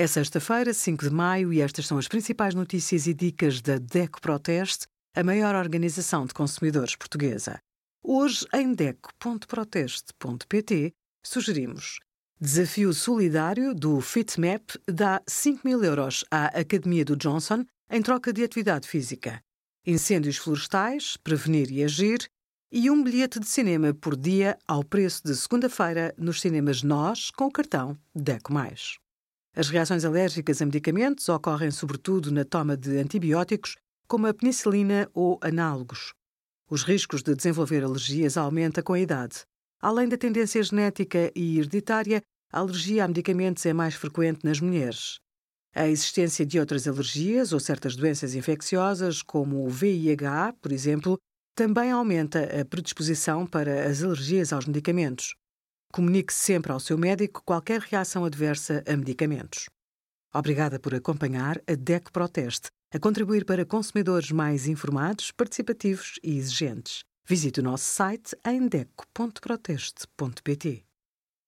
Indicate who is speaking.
Speaker 1: É sexta-feira, 5 de maio, e estas são as principais notícias e dicas da DECO Proteste, a maior organização de consumidores portuguesa. Hoje, em DECO.proteste.pt, sugerimos Desafio solidário do FitMap dá 5 mil euros à Academia do Johnson em troca de atividade física. Incêndios florestais, prevenir e agir, e um bilhete de cinema por dia ao preço de segunda-feira nos cinemas Nós com o cartão DECO+. As reações alérgicas a medicamentos ocorrem sobretudo na toma de antibióticos, como a penicilina ou análogos. Os riscos de desenvolver alergias aumenta com a idade. Além da tendência genética e hereditária, a alergia a medicamentos é mais frequente nas mulheres. A existência de outras alergias ou certas doenças infecciosas, como o VIH, por exemplo, também aumenta a predisposição para as alergias aos medicamentos. Comunique sempre ao seu médico qualquer reação adversa a medicamentos. Obrigada por acompanhar a DEC Proteste, a contribuir para consumidores mais informados, participativos e exigentes. Visite o nosso site em deco.proteste.pt.